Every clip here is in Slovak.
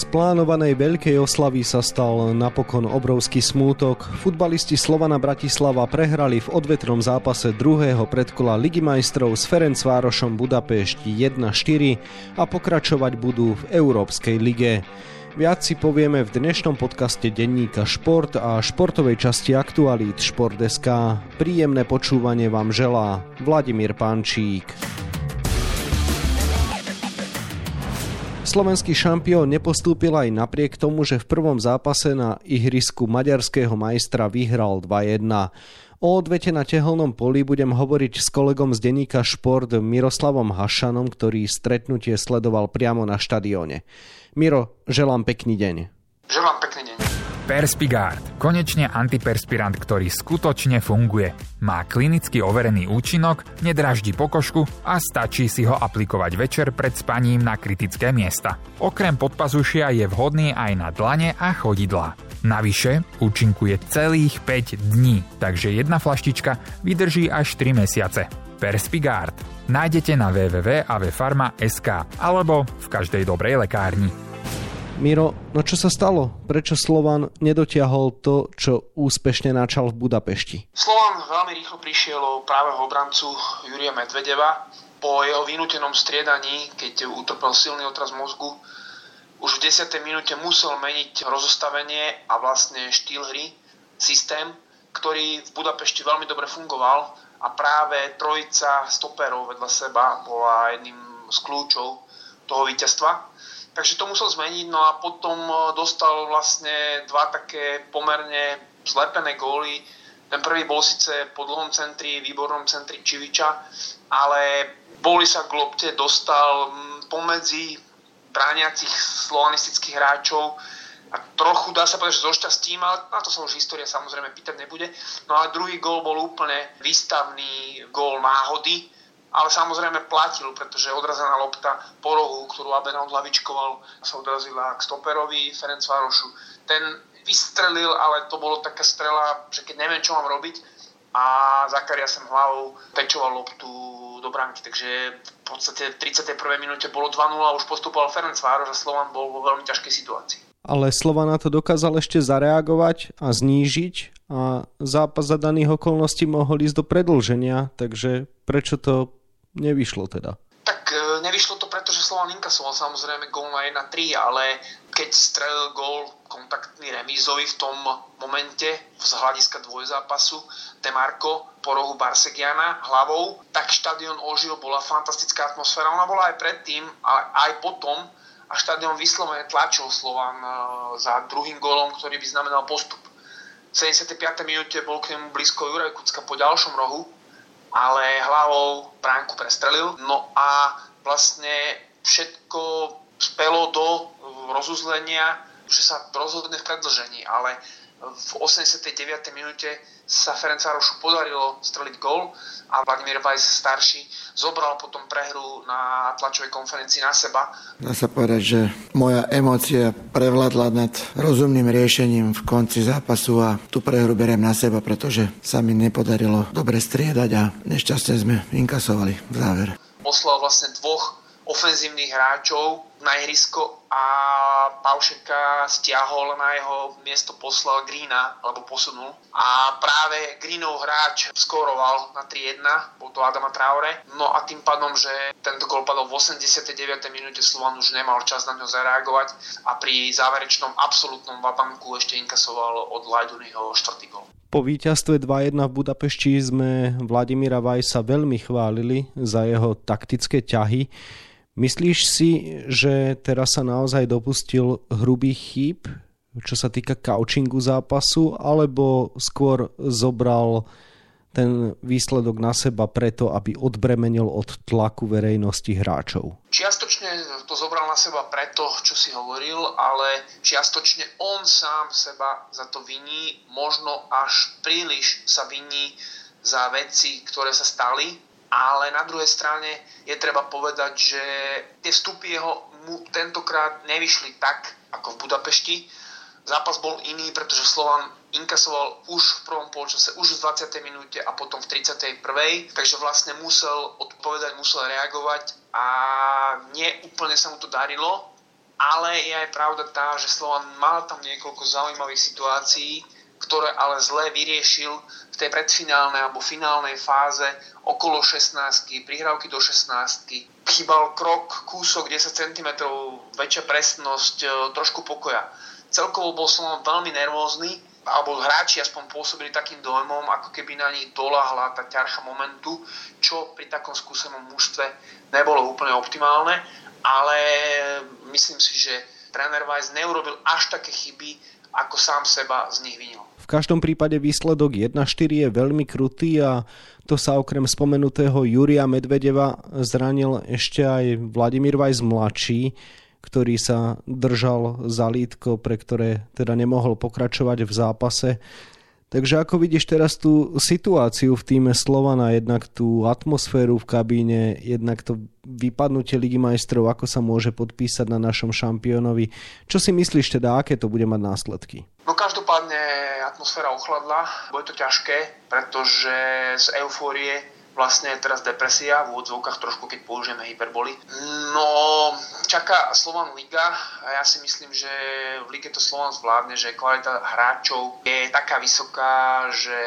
Z plánovanej veľkej oslavy sa stal napokon obrovský smútok. Futbalisti Slovana Bratislava prehrali v odvetnom zápase druhého predkola Ligy majstrov s Ferencvárošom Budapešť 1-4 a pokračovať budú v Európskej lige. Viac si povieme v dnešnom podcaste denníka Šport a športovej časti Aktualít Šport.sk. Príjemné počúvanie vám želá Vladimír Pančík. Slovenský šampión nepostúpil aj napriek tomu, že v prvom zápase na ihrisku maďarského majstra vyhral 2-1. O odvete na tehelnom poli budem hovoriť s kolegom z denníka Šport Miroslavom Hašanom, ktorý stretnutie sledoval priamo na štadióne. Miro, želám pekný deň. Želám pekný deň. Perspigard. Konečne antiperspirant, ktorý skutočne funguje. Má klinicky overený účinok, nedraždí pokožku a stačí si ho aplikovať večer pred spaním na kritické miesta. Okrem podpazušia je vhodný aj na dlane a chodidlá. Navyše účinkuje celých 5 dní, takže jedna flaštička vydrží až 3 mesiace. Perspigard nájdete na www.avfarma.sk alebo v každej dobrej lekárni. Miro, no čo sa stalo? Prečo Slovan nedotiahol to, čo úspešne načal v Budapešti? Slovan veľmi rýchlo prišiel o právého obrancu Júria Medvedeva. Po jeho vynútenom striedaní, keď utrpel silný otraz mozgu, už v 10. minúte musel meniť rozostavenie a vlastne štýl hry, systém, ktorý v Budapešti veľmi dobre fungoval a práve trojica stoperov vedľa seba bola jedným z kľúčov toho víťazstva takže to musel zmeniť, no a potom e, dostal vlastne dva také pomerne zlepené góly. Ten prvý bol síce po dlhom centri, výbornom centri Čiviča, ale boli sa k lopte dostal pomedzi brániacich slovanistických hráčov a trochu dá sa povedať, že so šťastím, ale na to sa už história samozrejme pýtať nebude. No a druhý gól bol úplne výstavný gól náhody, ale samozrejme platil, pretože odrazená lopta po rohu, ktorú Abena odlavičkoval, sa odrazila k stoperovi Ferenc Várošu. Ten vystrelil, ale to bolo taká strela, že keď neviem, čo mám robiť, a Zakaria som hlavou pečoval loptu do bránky, takže v podstate v 31. minúte bolo 2-0 a už postupoval Ferenc Vároš a Slovan bol vo veľmi ťažkej situácii. Ale Slovan na to dokázal ešte zareagovať a znížiť a zápas za daných okolností mohol ísť do predlženia, takže prečo to nevyšlo teda. Tak e, nevyšlo to preto, že Slovan inkasoval samozrejme gól na 1-3, ale keď strelil gól kontaktný remízový v tom momente z hľadiska dvojzápasu Demarko po rohu Barsegiana hlavou, tak štadión ožil, bola fantastická atmosféra. Ona bola aj predtým, ale aj potom a štadión vyslovene tlačil Slovan e, za druhým gólom, ktorý by znamenal postup. V 75. minúte bol k nemu blízko Juraj Kucka po ďalšom rohu, ale hlavou bránku prestrelil. No a vlastne všetko spelo do rozuzlenia, že sa rozhodne v predlžení, ale v 89. minúte sa Ferencvárošu podarilo streliť gol a Vladimír Vajs starší zobral potom prehru na tlačovej konferencii na seba. Dá sa povedať, že moja emócia prevládla nad rozumným riešením v konci zápasu a tú prehru beriem na seba, pretože sa mi nepodarilo dobre striedať a nešťastne sme inkasovali v záver. Poslal vlastne dvoch ofenzívnych hráčov na ihrisko a Paušeka stiahol na jeho miesto poslal Greena, alebo posunul. A práve Greenov hráč skoroval na 3-1, bol to Adama Traore. No a tým pádom, že tento gol padol v 89. minúte, Slovan už nemal čas na ňo zareagovať a pri záverečnom absolútnom vabanku ešte inkasoval od Lajdunyho štvrtý gol. Po víťazstve 2-1 v Budapešti sme Vladimíra Vajsa veľmi chválili za jeho taktické ťahy. Myslíš si, že teraz sa naozaj dopustil hrubých chýb, čo sa týka couchingu zápasu, alebo skôr zobral ten výsledok na seba preto, aby odbremenil od tlaku verejnosti hráčov? Čiastočne to zobral na seba preto, čo si hovoril, ale čiastočne on sám seba za to viní, možno až príliš sa viní za veci, ktoré sa stali ale na druhej strane je treba povedať, že tie vstupy jeho mu tentokrát nevyšli tak, ako v Budapešti. Zápas bol iný, pretože Slovan inkasoval už v prvom polčase, už v 20. minúte a potom v 31. Takže vlastne musel odpovedať, musel reagovať a nie úplne sa mu to darilo, ale je aj pravda tá, že Slovan mal tam niekoľko zaujímavých situácií, ktoré ale zle vyriešil v tej predfinálnej alebo finálnej fáze okolo 16 prihrávky do 16 chýbal krok, kúsok 10 cm, väčšia presnosť, e, trošku pokoja. Celkovo bol som veľmi nervózny, alebo hráči aspoň pôsobili takým dojmom, ako keby na nich doláhla tá ťarcha momentu, čo pri takom skúsenom mužstve nebolo úplne optimálne, ale myslím si, že tréner Weiss neurobil až také chyby, ako sám seba z nich vinil. Každom prípade výsledok 1-4 je veľmi krutý a to sa okrem spomenutého Juria Medvedeva zranil ešte aj Vladimír Vajs mladší, ktorý sa držal za lítko, pre ktoré teda nemohol pokračovať v zápase. Takže ako vidíš teraz tú situáciu v týme Slovana, jednak tú atmosféru v kabíne, jednak to vypadnutie Ligy majstrov, ako sa môže podpísať na našom šampiónovi. Čo si myslíš teda, aké to bude mať následky? No každopádne atmosféra ochladla, bude to ťažké, pretože z eufórie vlastne je teraz depresia, v úvodzovkách trošku, keď použijeme hyperboly. No, čaká Slovan Liga a ja si myslím, že v Lige to Slovan zvládne, že kvalita hráčov je taká vysoká, že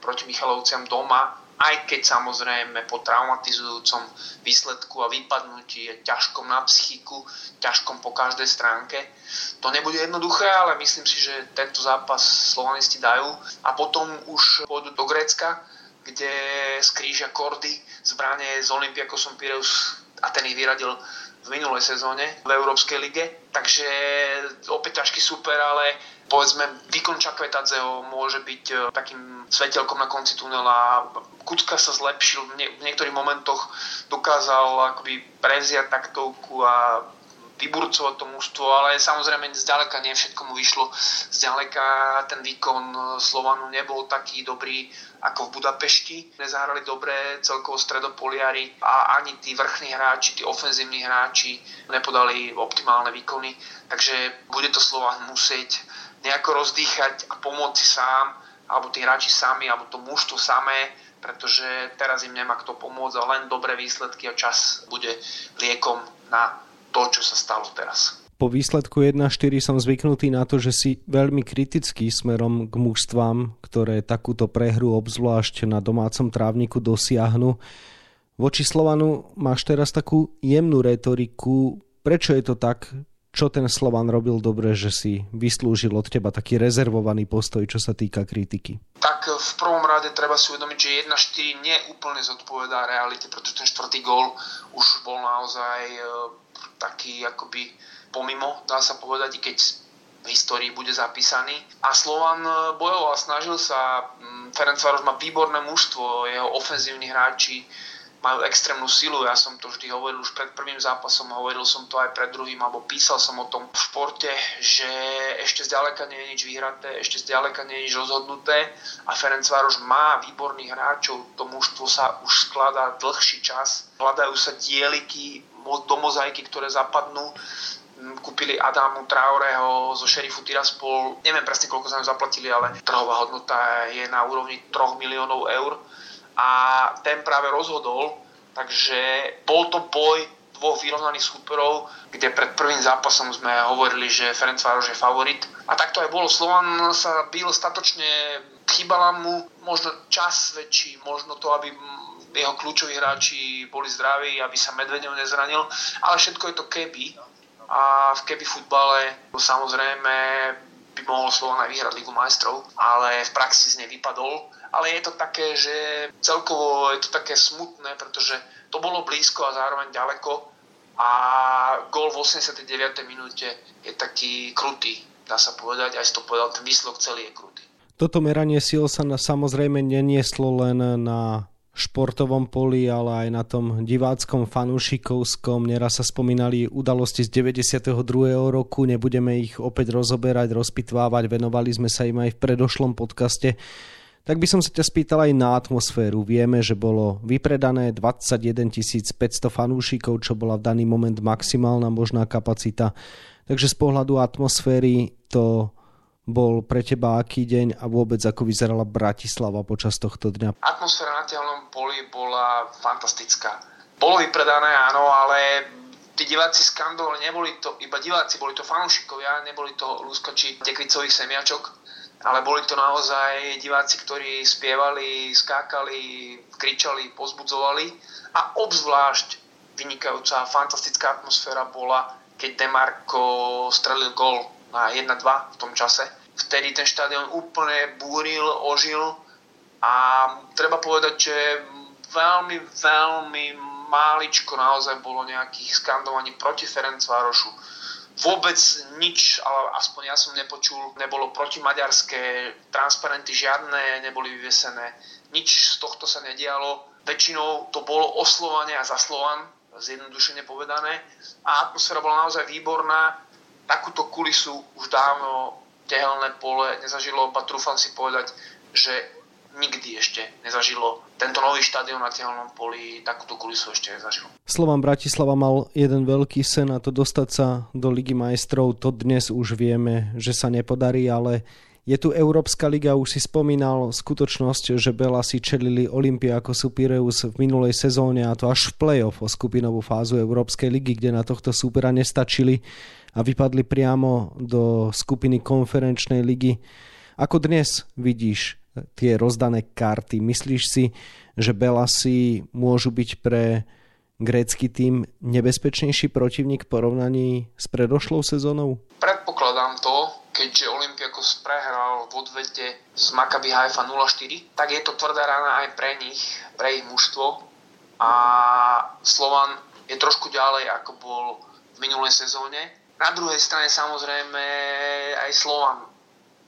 proti Michalovciam doma aj keď samozrejme po traumatizujúcom výsledku a vypadnutí je ťažkom na psychiku, ťažkom po každej stránke. To nebude jednoduché, ale myslím si, že tento zápas slovanisti dajú a potom už pôjdu do Grécka, kde skrížia kordy zbranie z Olympiakosom Pireus a ten ich vyradil v minulej sezóne v Európskej lige. Takže opäť ťažký super, ale povedzme výkon Čakvetadzeho môže byť e, takým svetelkom na konci tunela. Kucka sa zlepšil, v niektorých momentoch dokázal akoby prevziať taktovku a vyburcovať to mužstvo, ale samozrejme zďaleka nie všetko mu vyšlo. Zďaleka ten výkon Slovanu nebol taký dobrý ako v Budapešti. Nezahrali dobre celkovo stredopoliari a ani tí vrchní hráči, tí ofenzívni hráči nepodali optimálne výkony. Takže bude to Slovan musieť nejako rozdýchať a pomôcť si sám, alebo tí hráči sami, alebo to mužstvo samé, pretože teraz im nemá kto pomôcť a len dobré výsledky a čas bude liekom na to, čo sa stalo teraz. Po výsledku 1-4 som zvyknutý na to, že si veľmi kritický smerom k mužstvám, ktoré takúto prehru obzvlášť na domácom trávniku dosiahnu. Voči Slovanu máš teraz takú jemnú retoriku. Prečo je to tak? Čo ten Slovan robil dobre, že si vyslúžil od teba taký rezervovaný postoj, čo sa týka kritiky? Tak v prvom rade treba si uvedomiť, že 1-4 neúplne zodpovedá realite, pretože ten štvrtý gól už bol naozaj taký akoby pomimo, dá sa povedať, keď v histórii bude zapísaný. A Slovan e, bojoval, snažil sa, Ferenc Varoš má výborné mužstvo, jeho ofenzívni hráči majú extrémnu silu, ja som to vždy hovoril už pred prvým zápasom, hovoril som to aj pred druhým, alebo písal som o tom v športe, že ešte zďaleka nie je nič vyhraté, ešte zďaleka nie je nič rozhodnuté a Ferenc Vároš má výborných hráčov, to mužstvo sa už skladá dlhší čas, hľadajú sa dieliky, do mozaiky, ktoré zapadnú. Mm, kúpili Adamu Traoreho zo šerifu Tiraspol. Neviem presne, koľko sa zaplatili, ale trhová hodnota je na úrovni 3 miliónov eur. A ten práve rozhodol, takže bol to boj dvoch vyrovnaných súperov, kde pred prvým zápasom sme hovorili, že Ferenc Vároš je favorit. A takto aj bolo. Slovan sa bil statočne, chýbala mu možno čas väčší, možno to, aby jeho kľúčoví hráči boli zdraví, aby sa Medvedev nezranil, ale všetko je to keby a v keby futbale samozrejme by mohol Slovan aj vyhrať Ligu majstrov, ale v praxi z nej vypadol. Ale je to také, že celkovo je to také smutné, pretože to bolo blízko a zároveň ďaleko a gól v 89. minúte je taký krutý, dá sa povedať, aj to povedal, ten výsledok celý je krutý. Toto meranie síl sa samozrejme nenieslo len na športovom poli, ale aj na tom diváckom fanúšikovskom. Neraz sa spomínali udalosti z 92. roku, nebudeme ich opäť rozoberať, rozpitvávať, venovali sme sa im aj v predošlom podcaste. Tak by som sa ťa spýtal aj na atmosféru. Vieme, že bolo vypredané 21 500 fanúšikov, čo bola v daný moment maximálna možná kapacita. Takže z pohľadu atmosféry to bol pre teba aký deň a vôbec ako vyzerala Bratislava počas tohto dňa? Atmosféra na telnom poli bola fantastická. Bolo vypredané, áno, ale tí diváci skandovali, neboli to iba diváci, boli to fanúšikovia, neboli to lúskači tekvicových semiačok, ale boli to naozaj diváci, ktorí spievali, skákali, kričali, pozbudzovali a obzvlášť vynikajúca, fantastická atmosféra bola, keď Demarko strelil gol na 1-2 v tom čase. Vtedy ten štadión úplne búril, ožil a treba povedať, že veľmi, veľmi máličko naozaj bolo nejakých skandovaní proti Ferencvárošu. Vôbec nič, ale aspoň ja som nepočul, nebolo protimaďarské, transparenty žiadne neboli vyvesené, nič z tohto sa nedialo. Väčšinou to bolo oslovanie a zaslovan, zjednodušene povedané. A atmosféra bola naozaj výborná. Takúto kulisu už dávno tehelné pole nezažilo, ba trúfam si povedať, že nikdy ešte nezažilo. Tento nový štadión na Tielnom poli takúto kulisu ešte nezažil. Slovan Bratislava mal jeden veľký sen a to dostať sa do Ligy majstrov. To dnes už vieme, že sa nepodarí, ale je tu Európska liga, už si spomínal skutočnosť, že Bela si čelili Olympiakos Pireus v minulej sezóne a to až v play-off o skupinovú fázu Európskej ligy, kde na tohto súpera nestačili a vypadli priamo do skupiny konferenčnej ligy. Ako dnes vidíš tie rozdané karty. Myslíš si, že Belasi môžu byť pre grécky tým nebezpečnejší protivník v porovnaní s predošlou sezónou? Predpokladám to, keďže Olympiakos prehral v odvete z Maccabi Haifa 0-4, tak je to tvrdá rána aj pre nich, pre ich mužstvo a Slovan je trošku ďalej, ako bol v minulej sezóne. Na druhej strane samozrejme aj Slovan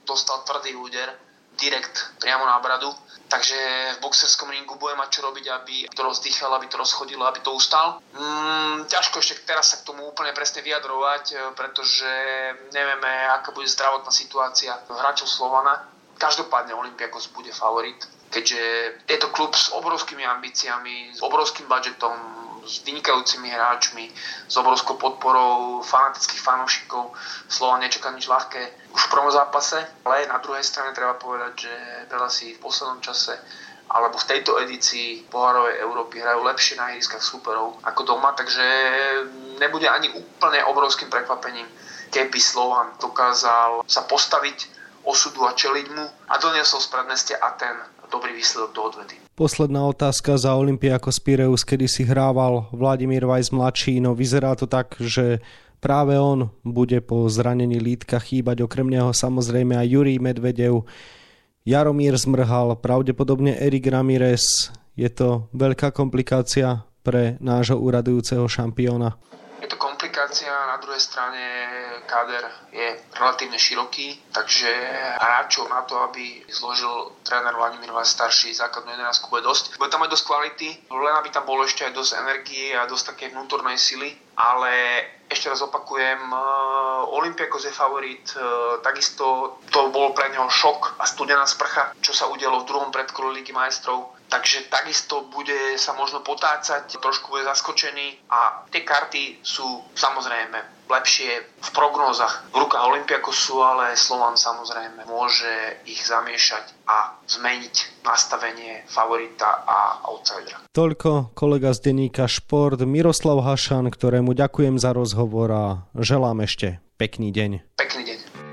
dostal tvrdý úder direkt priamo na bradu. Takže v boxerskom ringu bude mať čo robiť, aby to rozdýchal, aby to rozchodilo, aby to ustal. Mm, ťažko ešte teraz sa k tomu úplne presne vyjadrovať, e, pretože nevieme, aká bude zdravotná situácia hráčov Slovana. Každopádne Olympiakos bude favorit, keďže je to klub s obrovskými ambíciami, s obrovským budžetom, vynikajúcimi hráčmi, s obrovskou podporou fanatických fanúšikov. Slova nečaká nič ľahké už v prvom zápase, ale na druhej strane treba povedať, že veľa si v poslednom čase alebo v tejto edícii Pohárovej Európy hrajú lepšie na ihriskách súperov ako doma, takže nebude ani úplne obrovským prekvapením, keby Slovan dokázal sa postaviť osudu a čeliť mu a doniesol z prednestia Aten dobrý výsledok do odvedy. Posledná otázka za Olympiakos Pireus, kedy si hrával Vladimír Vajs mladší, no vyzerá to tak, že práve on bude po zranení lítka chýbať, okrem neho samozrejme aj Jurij Medvedev, Jaromír Zmrhal, pravdepodobne Erik Ramirez. Je to veľká komplikácia pre nášho úradujúceho šampióna komplikácia, na druhej strane káder je relatívne široký, takže hráčov na to, aby zložil tréner Vladimír Vás starší základnú 11 bude dosť. Bude tam aj dosť kvality, len aby tam bolo ešte aj dosť energie a dosť také vnútornej sily, ale ešte raz opakujem, eh, Olympiakos je favorit, eh, takisto to bol pre neho šok a studená sprcha, čo sa udialo v druhom predkole Ligy majstrov takže takisto bude sa možno potácať, trošku bude zaskočený a tie karty sú samozrejme lepšie v prognózach v rukách Olympiakosu, ale Slovan samozrejme môže ich zamiešať a zmeniť nastavenie favorita a outsidera. Toľko kolega z denníka Šport Miroslav Hašan, ktorému ďakujem za rozhovor a želám ešte pekný deň. Pekný.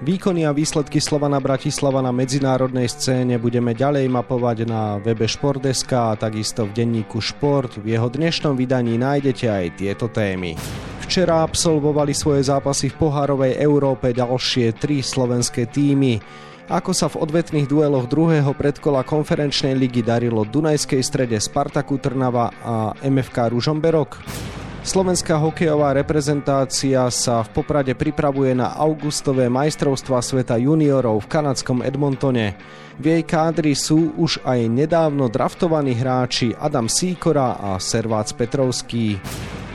Výkony a výsledky Slovana Bratislava na medzinárodnej scéne budeme ďalej mapovať na webe Športdeska a takisto v denníku Šport. V jeho dnešnom vydaní nájdete aj tieto témy. Včera absolvovali svoje zápasy v pohárovej Európe ďalšie tri slovenské týmy. Ako sa v odvetných dueloch druhého predkola konferenčnej ligy darilo Dunajskej strede Spartaku Trnava a MFK Ružomberok? Slovenská hokejová reprezentácia sa v Poprade pripravuje na augustové majstrovstva sveta juniorov v kanadskom Edmontone. V jej kádri sú už aj nedávno draftovaní hráči Adam Sýkora a Servác Petrovský.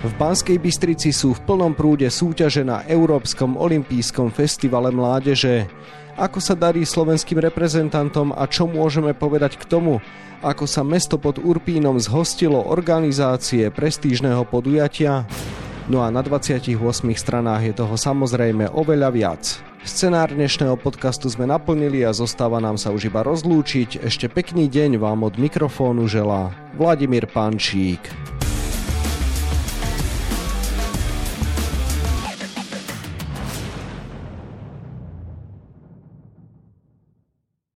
V Banskej Bystrici sú v plnom prúde súťaže na Európskom olympijskom festivale mládeže. Ako sa darí slovenským reprezentantom a čo môžeme povedať k tomu, ako sa mesto pod Urpínom zhostilo organizácie prestížneho podujatia? No a na 28 stranách je toho samozrejme oveľa viac. Scenár dnešného podcastu sme naplnili a zostáva nám sa už iba rozlúčiť. Ešte pekný deň vám od mikrofónu želá Vladimír Pančík.